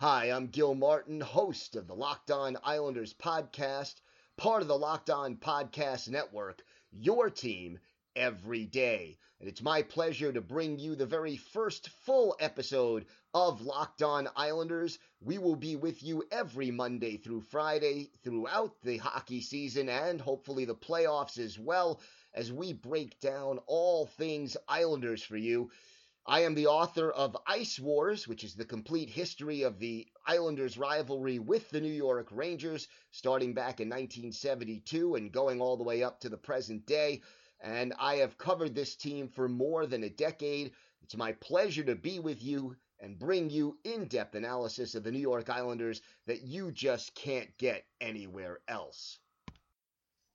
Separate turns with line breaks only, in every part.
Hi, I'm Gil Martin, host of the Locked On Islanders podcast, part of the Locked On Podcast Network, your team every day. And it's my pleasure to bring you the very first full episode of Locked On Islanders. We will be with you every Monday through Friday throughout the hockey season and hopefully the playoffs as well as we break down all things Islanders for you. I am the author of Ice Wars, which is the complete history of the Islanders' rivalry with the New York Rangers, starting back in 1972 and going all the way up to the present day. And I have covered this team for more than a decade. It's my pleasure to be with you and bring you in depth analysis of the New York Islanders that you just can't get anywhere else.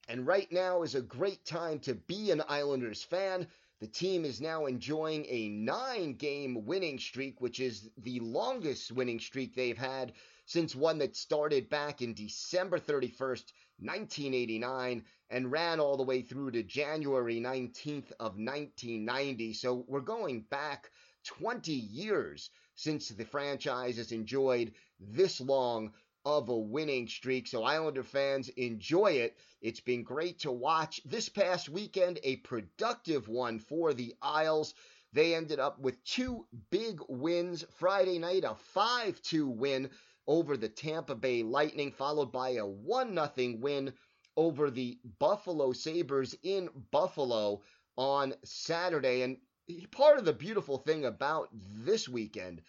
And right now is a great time to be an Islanders fan the team is now enjoying a nine game winning streak, which is the longest winning streak they've had since one that started back in December 31st, 1989, and ran all the way through to January 19th of 1990. So we're going back 20 years since the franchise has enjoyed this long of a winning streak. So, Islander fans, enjoy it. It's been great to watch. This past weekend, a productive one for the Isles. They ended up with two big wins. Friday night, a 5 2 win over the Tampa Bay Lightning, followed by a 1 0 win over the Buffalo Sabres in Buffalo on Saturday. And part of the beautiful thing about this weekend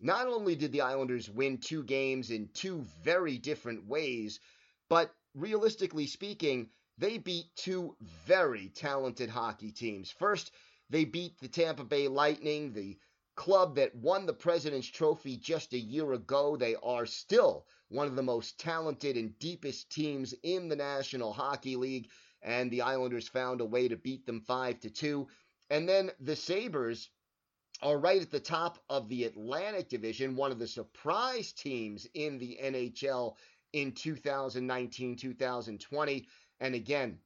not only did the Islanders win two games in two very different ways, but realistically speaking, they beat two very talented hockey teams. First, they beat the Tampa Bay Lightning, the club that won the President's Trophy just a year ago. They are still one of the most talented and deepest teams in the National Hockey League, and the Islanders found a way to beat them 5 to 2. And then the Sabres are right at the top of the Atlantic Division, one of the surprise teams in the NHL in 2019 2020. And again,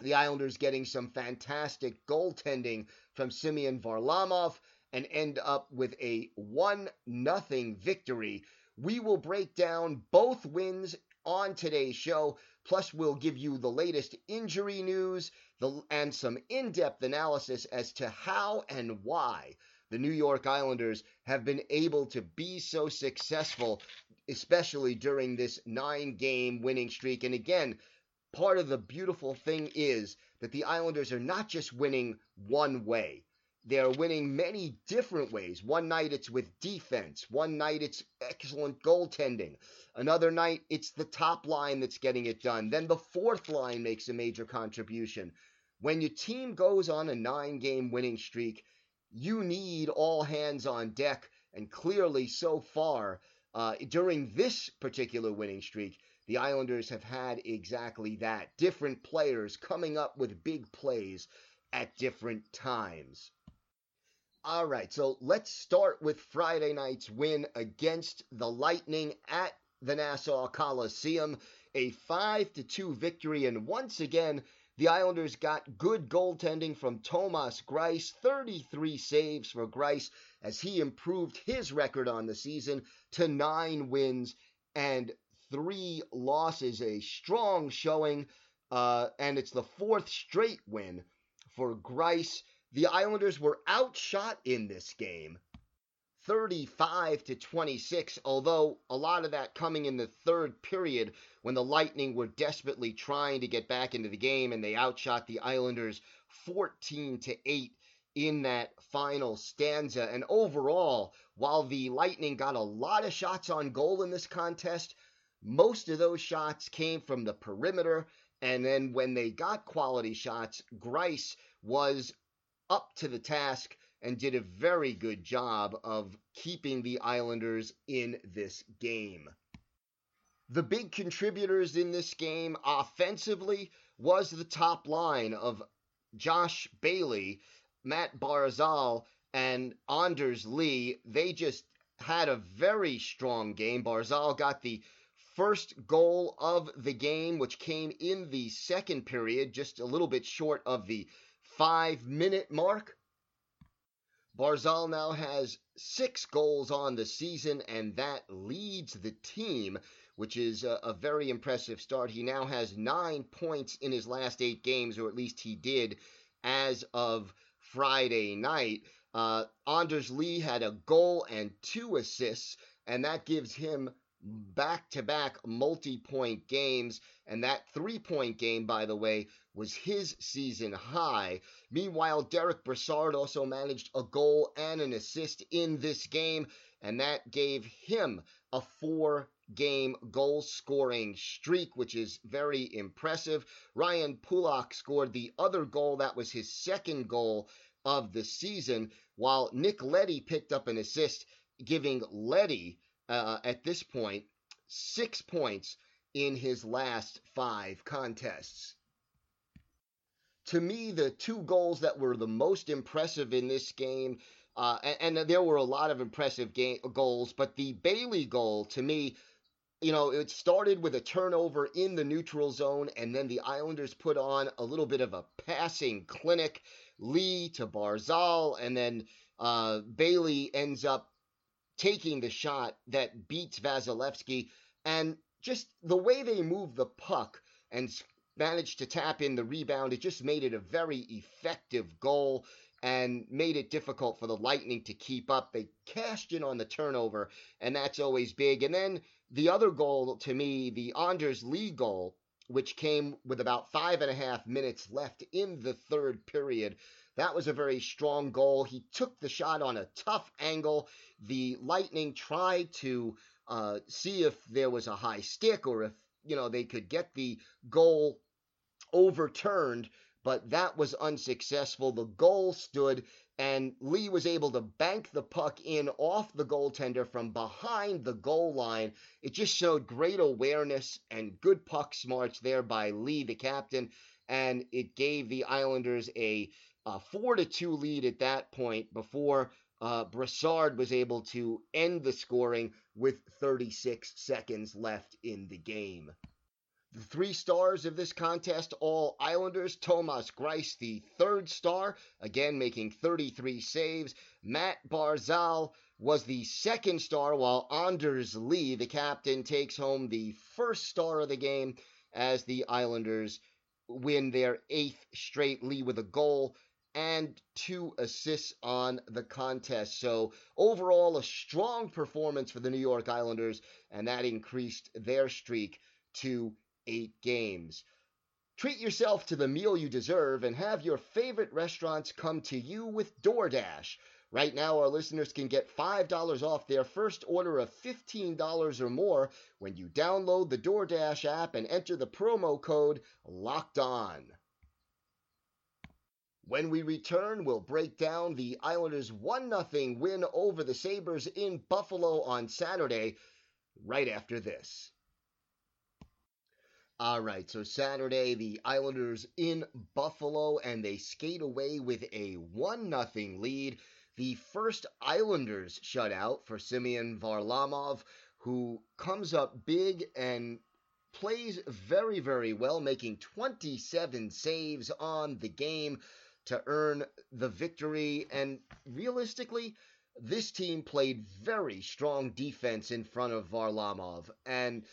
the Islanders getting some fantastic goaltending from Semyon Varlamov and end up with a 1 0 victory. We will break down both wins on today's show. Plus, we'll give you the latest injury news and some in depth analysis as to how and why the New York Islanders have been able to be so successful, especially during this nine game winning streak. And again, part of the beautiful thing is that the Islanders are not just winning one way. They are winning many different ways. One night it's with defense. One night it's excellent goaltending. Another night it's the top line that's getting it done. Then the fourth line makes a major contribution. When your team goes on a nine game winning streak, you need all hands on deck. And clearly, so far, uh, during this particular winning streak, the Islanders have had exactly that. Different players coming up with big plays at different times. All right, so let's start with Friday night's win against the Lightning at the Nassau Coliseum. A 5 to 2 victory, and once again, the Islanders got good goaltending from Thomas Greiss, 33 saves for Greiss as he improved his record on the season to nine wins and three losses. A strong showing, uh, and it's the fourth straight win for Greiss. The Islanders were outshot in this game. 35 to 26, although a lot of that coming in the third period when the Lightning were desperately trying to get back into the game and they outshot the Islanders 14 to 8 in that final stanza. And overall, while the Lightning got a lot of shots on goal in this contest, most of those shots came from the perimeter. And then when they got quality shots, Greiss was up to the task and did a very good job of keeping the Islanders in this game. The big contributors in this game offensively was the top line of Josh Bailey, Matt Barzal, and Anders Lee. They just had a very strong game. Barzal got the first goal of the game, which came in the second period, just a little bit short of the five minute mark. Barzal now has six goals on the season, and that leads the team, which is a, a, very impressive start. He now has nine points in his last eight games, or at least he did as of Friday night. Uh, Anders Lee had a goal and two assists, and that gives him back to back multi point games. And that three point game, by the way, was his season high. Meanwhile, Derek Brassard also managed a goal and an assist in this game, and that gave him a four game goal scoring streak, which is very impressive. Ryan Pulock scored the other goal, that was his second goal of the season, while Nick Leddy picked up an assist, giving Leddy uh, at this point six points in his last five contests. To me, the two goals that were the most impressive in this game, uh, and, and, there were a lot of impressive game, goals, but the Bailey goal, to me, you know, it started with a turnover in the neutral zone, and then the Islanders put on a little bit of a passing clinic. Lee to Barzal, and then uh, Bailey ends up taking the shot that beats Vasilevskiy. And just the way they move the puck and managed to tap in the rebound, it just made it a very effective goal and made it difficult for the Lightning to keep up. They cashed in on the turnover, and that's always big. And then the other goal to me, the Anders Lee goal, which came with about five and a half minutes left in the third period. That was a very strong goal. He took the shot on a tough angle. The Lightning tried to uh, see if there was a high stick or if you know they could get the goal overturned, but that was unsuccessful. The goal stood, and Lee was able to bank the puck in off the goaltender from behind the goal line. It just showed great awareness and good puck smarts there by Lee, the captain, and it gave the Islanders a a four to two lead at that point before uh, Brassard was able to end the scoring with 36 seconds left in the game. The three stars of this contest, all Islanders. Thomas Greiss, the third star, again making 33 saves. Matt Barzal was the second star, while Anders Lee, the captain, takes home the first star of the game as the Islanders win their eighth straight lead with a goal and two assists on the contest. So, overall, a strong performance for the New York Islanders, and that increased their streak to eight games. Treat yourself to the meal you deserve and have your favorite restaurants come to you with DoorDash. Right now, our listeners can get $5 off their first order of $15 or more when you download the DoorDash app and enter the promo code LOCKED ON. When we return, we'll break down the Islanders' 1 0 win over the Sabres in Buffalo on Saturday, right after this. All right, so Saturday, the Islanders in Buffalo, and they skate away with a 1 0 lead. The first Islanders shutout for Semyon Varlamov, who comes up big and plays very, very well, making 27 saves on the game to earn the victory. And realistically, this team played very strong defense in front of Varlamov. And,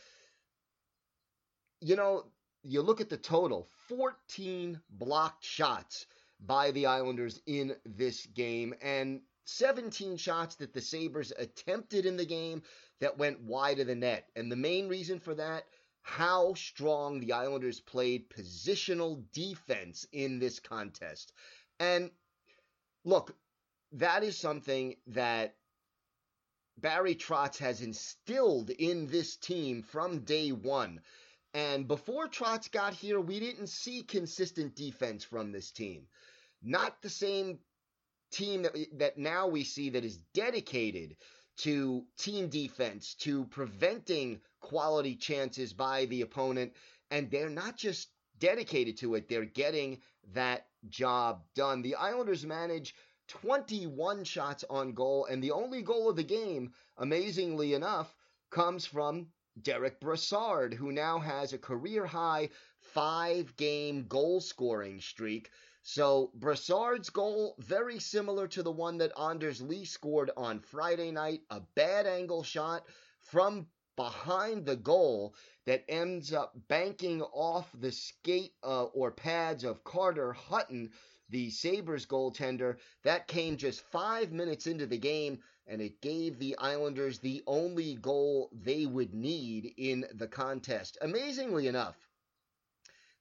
you know, you look at the total 14 blocked shots by the Islanders in this game, and 17 shots that the Sabres attempted in the game that went wide of the net. And the main reason for that how strong the Islanders played positional defense in this contest. And look, that is something that Barry Trotz has instilled in this team from day one. And before Trotz got here, we didn't see consistent defense from this team. Not the same team that, that now we see that is dedicated to team defense, to preventing quality chances by the opponent. And they're not just dedicated to it, they're getting that job done. The Islanders manage 21 shots on goal, and the only goal of the game, amazingly enough, comes from Derek Brassard, who now has a career high five game goal scoring streak. So Brassard's goal, very similar to the one that Anders Lee scored on Friday night, a bad angle shot from behind the goal that ends up banking off the skate uh, or pads of Carter Hutton, the Sabres goaltender. That came just five minutes into the game, and it gave the Islanders the only goal they would need in the contest. Amazingly enough,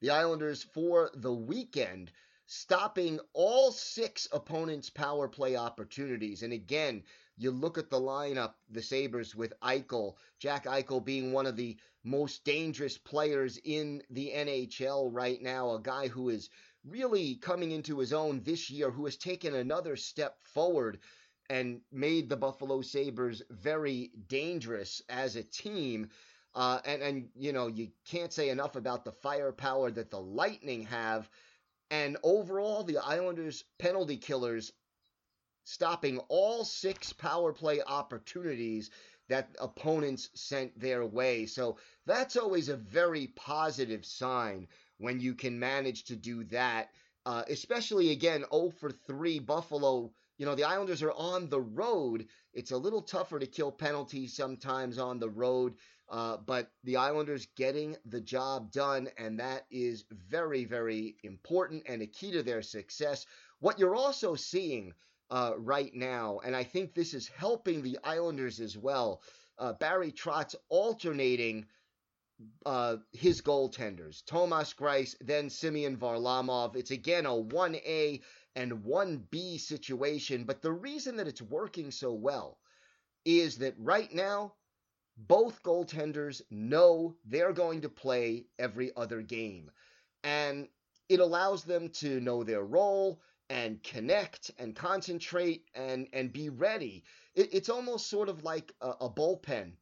the Islanders for the weekend stopping all six opponents' power play opportunities. And again, you look at the lineup, the Sabres with Eichel, Jack Eichel being one of the most dangerous players in the NHL right now, a guy who is really coming into his own this year, who has taken another step forward and made the Buffalo Sabres very dangerous as a team. Uh, and, and, you know, you can't say enough about the firepower that the Lightning have and overall, the Islanders' penalty killers stopping all six power play opportunities that opponents sent their way. So that's always a very positive sign when you can manage to do that. Uh, especially again, 0 for 3 Buffalo. You know, the Islanders are on the road. It's a little tougher to kill penalties sometimes on the road. Uh, but the Islanders getting the job done, and that is very, very important and a key to their success. What you're also seeing uh, right now, and I think this is helping the Islanders as well, uh, Barry Trotz alternating uh, his goaltenders, Thomas Greiss, then Semyon Varlamov. It's again a 1A and 1B situation, but the reason that it's working so well is that right now, both goaltenders know they're going to play every other game. And it allows them to know their role and connect and concentrate and, and be ready. It, it's almost sort of like a, a bullpen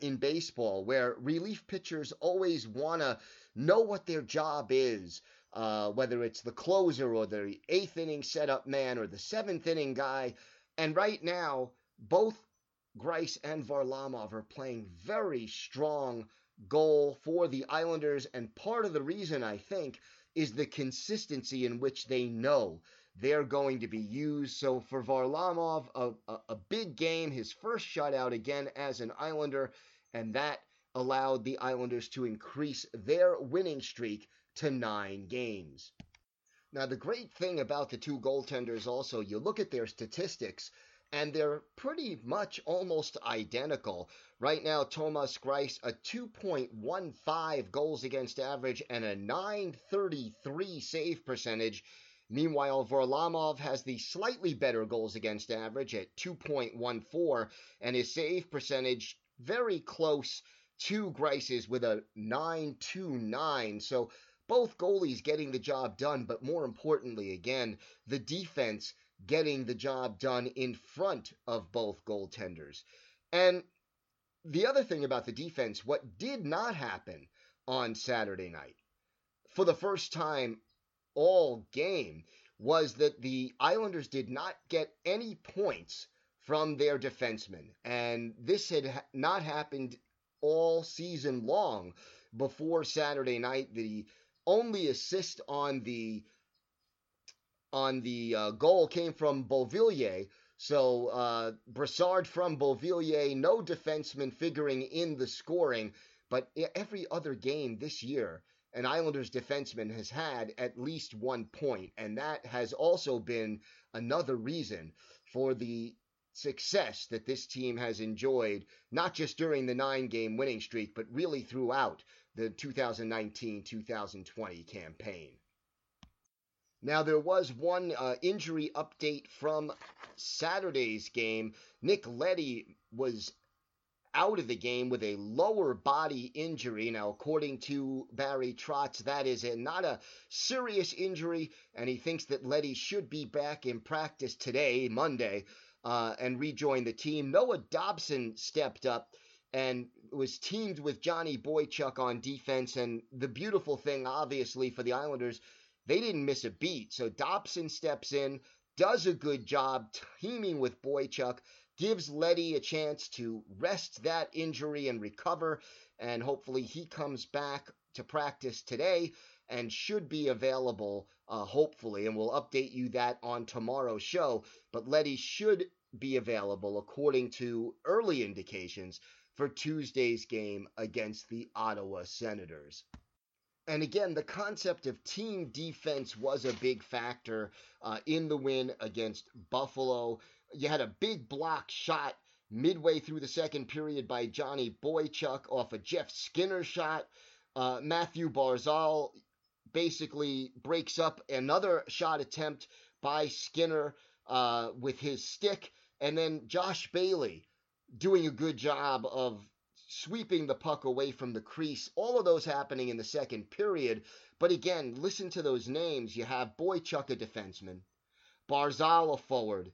in baseball where relief pitchers always want to know what their job is. Uh, whether it's the closer or the eighth inning setup man or the seventh inning guy. And right now, both Greiss and Varlamov are playing very strong goal for the Islanders. And part of the reason, I think, is the consistency in which they know they're going to be used. So for Varlamov, a, a, a big game, his first shutout again as an Islander, and that allowed the Islanders to increase their winning streak to nine games. Now, the great thing about the two goaltenders also, you look at their statistics, and they're pretty much almost identical. Right now, Thomas Greiss, a 2.15 goals against average and a 933 save percentage. Meanwhile, Varlamov has the slightly better goals against average at 2.14 and his save percentage very close to Greiss's with a 929. So both goalies getting the job done, but more importantly, again, the defense getting the job done in front of both goaltenders. And the other thing about the defense, what did not happen on Saturday night, for the first time all game, was that the Islanders did not get any points from their defensemen. And this had not happened all season long before Saturday night. The only assist on the on the uh, goal came from Beauvillier. So uh, Brassard from Beauvillier, no defenseman figuring in the scoring. But every other game this year, an Islanders defenseman has had at least one point, and that has also been another reason for the success that this team has enjoyed, not just during the nine game winning streak, but really throughout the 2019 2020 campaign. Now, there was one uh, injury update from Saturday's game. Nick Leddy was out of the game with a lower body injury. Now, according to Barry Trotz, that is a, not a serious injury, and he thinks that Leddy should be back in practice today, Monday, uh, and rejoin the team. Noah Dobson stepped up and was teamed with Johnny Boychuk on defense. And the beautiful thing, obviously, for the Islanders they didn't miss a beat. So Dobson steps in, does a good job teaming with Boychuk, gives Leddy a chance to rest that injury and recover, and hopefully he comes back to practice today. and should be available, uh, hopefully, and we'll update you that on tomorrow's show. But Leddy should be available, according to early indications, for Tuesday's game against the Ottawa Senators. And again, the concept of team defense was a big factor uh, in the win against Buffalo. You had a big block shot midway through the second period by Johnny Boychuk off a Jeff Skinner shot. Uh, Matthew Barzal basically breaks up another shot attempt by Skinner uh, with his stick. And then Josh Bailey doing a good job of sweeping the puck away from the crease. All of those happening in the second period. But again, listen to those names. You have Boychuk, a defenseman, Barzal, a forward,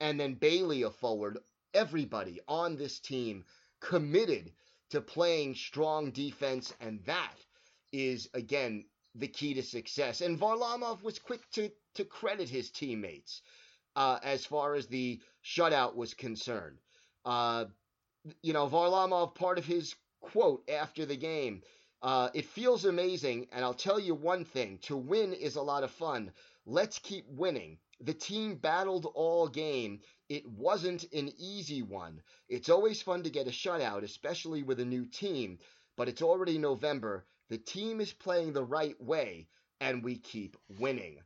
and then Bailey, a forward. Everybody on this team committed to playing strong defense, and that is, again, the key to success. And Varlamov was quick to, to credit his teammates uh, as far as the shutout was concerned. Uh, you know, Varlamov, part of his quote after the game, uh, it feels amazing, and I'll tell you one thing to win is a lot of fun. Let's keep winning. The team battled all game. It wasn't an easy one. It's always fun to get a shutout, especially with a new team, but it's already November. The team is playing the right way, and we keep winning.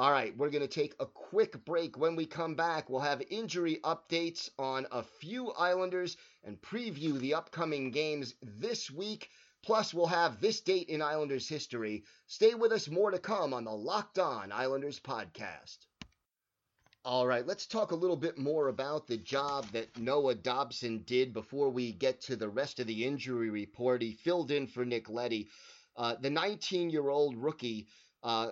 All right, we're going to take a quick break. When we come back, we'll have injury updates on a few Islanders and preview the upcoming games this week. Plus, we'll have this date in Islanders history. Stay with us, more to come on the Locked On Islanders podcast. All right, let's talk a little bit more about the job that Noah Dobson did before we get to the rest of the injury report. He filled in for Nick Leddy. Uh, the 19 year old rookie uh,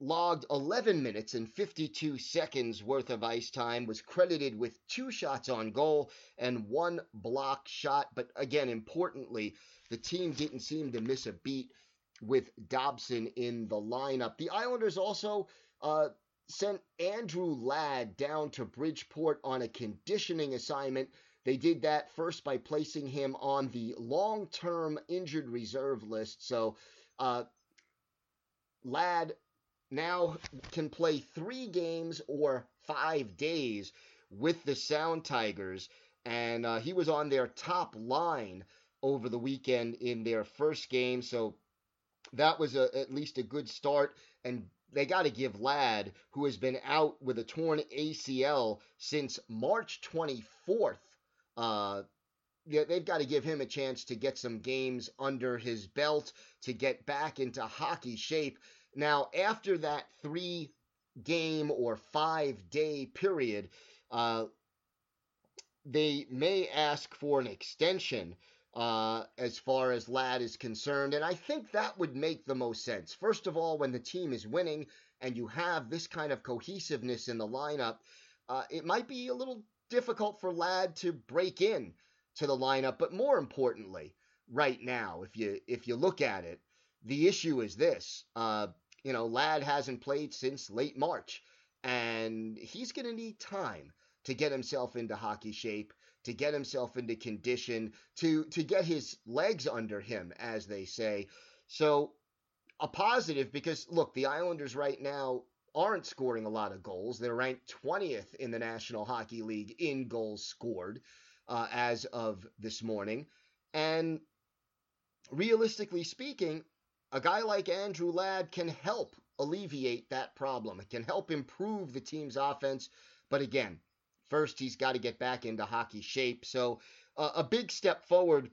logged 11 minutes and 52 seconds worth of ice time, was credited with two shots on goal and one block shot. But again, importantly, the team didn't seem to miss a beat with Dobson in the lineup. The Islanders also uh, sent Andrew Ladd down to Bridgeport on a conditioning assignment. They did that first by placing him on the long term injured reserve list. So, uh, Ladd now can play three games or five days with the Sound Tigers. And uh, he was on their top line over the weekend in their first game. So that was a, at least a good start. And they got to give Ladd, who has been out with a torn ACL since March 24th, uh, yeah, they've got to give him a chance to get some games under his belt to get back into hockey shape. Now, after that three game or five day period, uh, they may ask for an extension uh, as far as Ladd is concerned, and I think that would make the most sense. First of all, when the team is winning and you have this kind of cohesiveness in the lineup, uh, it might be a little difficult for Ladd to break in to the lineup. But more importantly, right now, if you if you look at it, the issue is this: uh, you know, Ladd hasn't played since late March, and he's going to need time to get himself into hockey shape, to get himself into condition, to to get his legs under him, as they say. So, a positive because look, the Islanders right now aren't scoring a lot of goals. They're ranked 20th in the National Hockey League in goals scored uh, as of this morning, and realistically speaking, a guy like Andrew Ladd can help alleviate that problem. It can help improve the team's offense. But again, first he's got to get back into hockey shape. So uh, a big step forward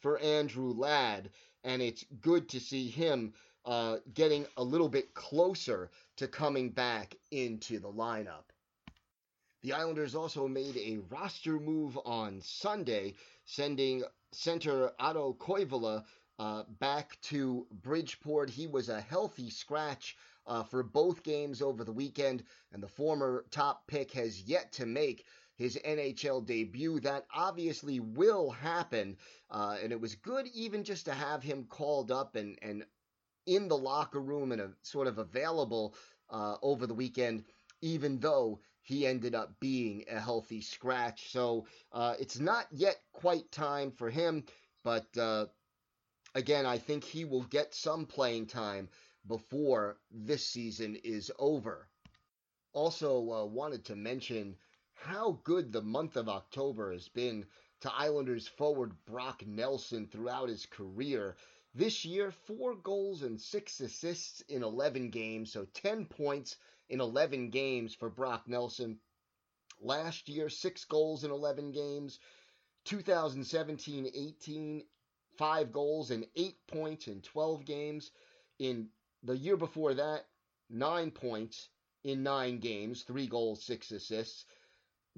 for Andrew Ladd, and it's good to see him uh, getting a little bit closer to coming back into the lineup. The Islanders also made a roster move on Sunday, sending center Otto Koivula uh, back to Bridgeport. He was a healthy scratch uh, for both games over the weekend, and the former top pick has yet to make his NHL debut. That obviously will happen, uh, and it was good even just to have him called up and, and in the locker room and a, sort of available uh, over the weekend, even though he ended up being a healthy scratch. So uh, it's not yet quite time for him, but uh, again, I think he will get some playing time before this season is over. Also, uh, wanted to mention how good the month of October has been to Islanders forward Brock Nelson throughout his career. This year, four goals and six assists in 11 games, so 10 points in 11 games for Brock Nelson. Last year, six goals in 11 games. 2017 18, five goals and eight points in 12 games. In the year before that, nine points in nine games, three goals, six assists.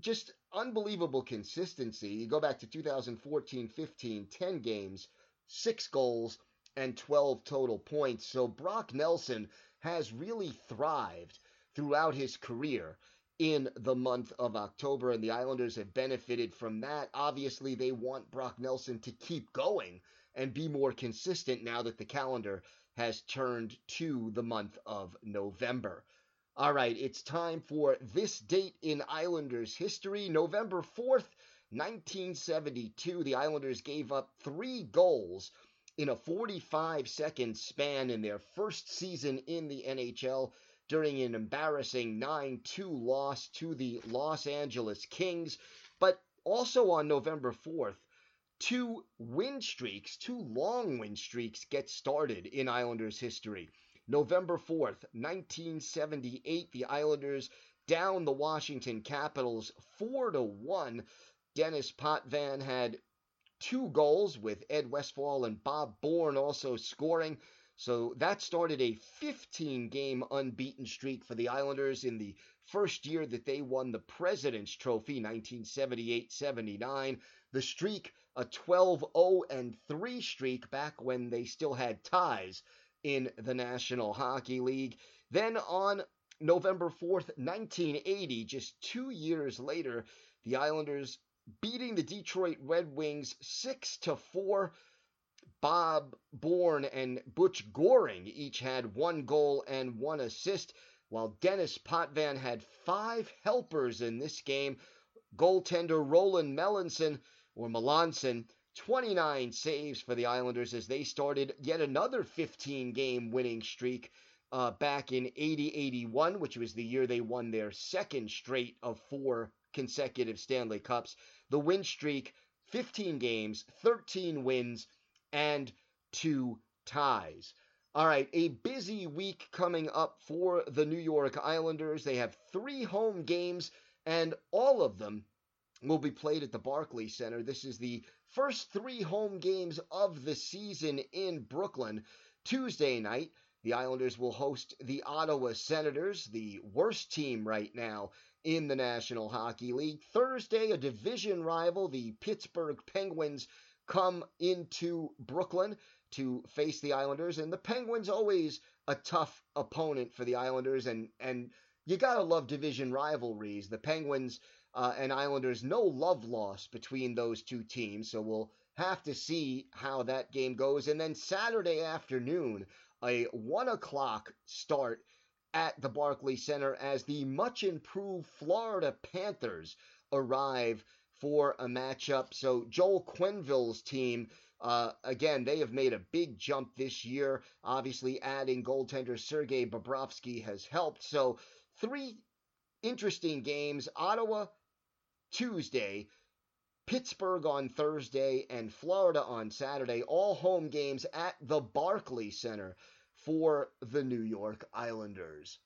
Just unbelievable consistency. You go back to 2014 15, 10 games, six goals, and 12 total points. So Brock Nelson has really thrived throughout his career in the month of October, and the Islanders have benefited from that. Obviously, they want Brock Nelson to keep going and be more consistent now that the calendar has turned to the month of November. All right, it's time for this date in Islanders history. November 4th, 1972, the Islanders gave up three goals in a 45 second span in their first season in the NHL during an embarrassing 9 2 loss to the Los Angeles Kings. But also on November 4th, two win streaks, two long win streaks get started in Islanders history. November 4th, 1978, the Islanders down the Washington Capitals 4 to 1. Denis Potvin had two goals with Ed Westfall and Bob Bourne also scoring. So that started a 15 game unbeaten streak for the Islanders in the first year that they won the President's Trophy, 1978 79. The streak, a 12 0 and 3 streak back when they still had ties in the National Hockey League. Then on November 4th, 1980, just two years later, the Islanders beating the Detroit Red Wings 6 to 4. Bob Bourne and Butch Goring each had one goal and one assist, while Denis Potvin had five helpers in this game. Goaltender Roland Melanson or Melanson 29 saves for the Islanders as they started yet another 15 game winning streak uh, back in 80 81, which was the year they won their second straight of four consecutive Stanley Cups. The win streak 15 games, 13 wins, and two ties. All right, a busy week coming up for the New York Islanders. They have three home games, and all of them will be played at the Barclays Center. This is the first three home games of the season in Brooklyn. Tuesday night, the Islanders will host the Ottawa Senators, the worst team right now in the National Hockey League. Thursday, a division rival, the Pittsburgh Penguins, come into Brooklyn to face the Islanders, and the Penguins always a tough opponent for the Islanders, and and you gotta love division rivalries. The Penguins uh, and Islanders. No love lost between those two teams, so we'll have to see how that game goes. And then Saturday afternoon, a one o'clock start at the Barclays Center as the much improved Florida Panthers arrive for a matchup. So Joel Quenneville's team. Uh, again, they have made a big jump this year. Obviously, adding goaltender Sergei Bobrovsky has helped. So, three interesting games. Ottawa Tuesday, Pittsburgh on Thursday, and Florida on Saturday. All home games at the Barclays Center for the New York Islanders.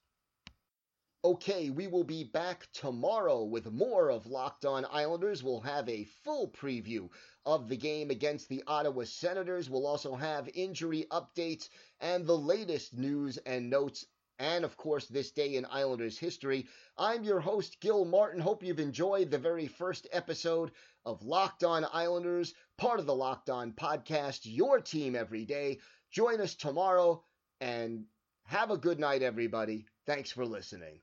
Okay, we will be back tomorrow with more of Locked On Islanders. We'll have a full preview of the game against the Ottawa Senators. We'll also have injury updates and the latest news and notes and of course this day in Islanders history. I'm your host, Gil Martin. Hope you've enjoyed the very first episode of Locked On Islanders, part of the Locked On podcast, your team every day. Join us tomorrow and have a good night, everybody. Thanks for listening.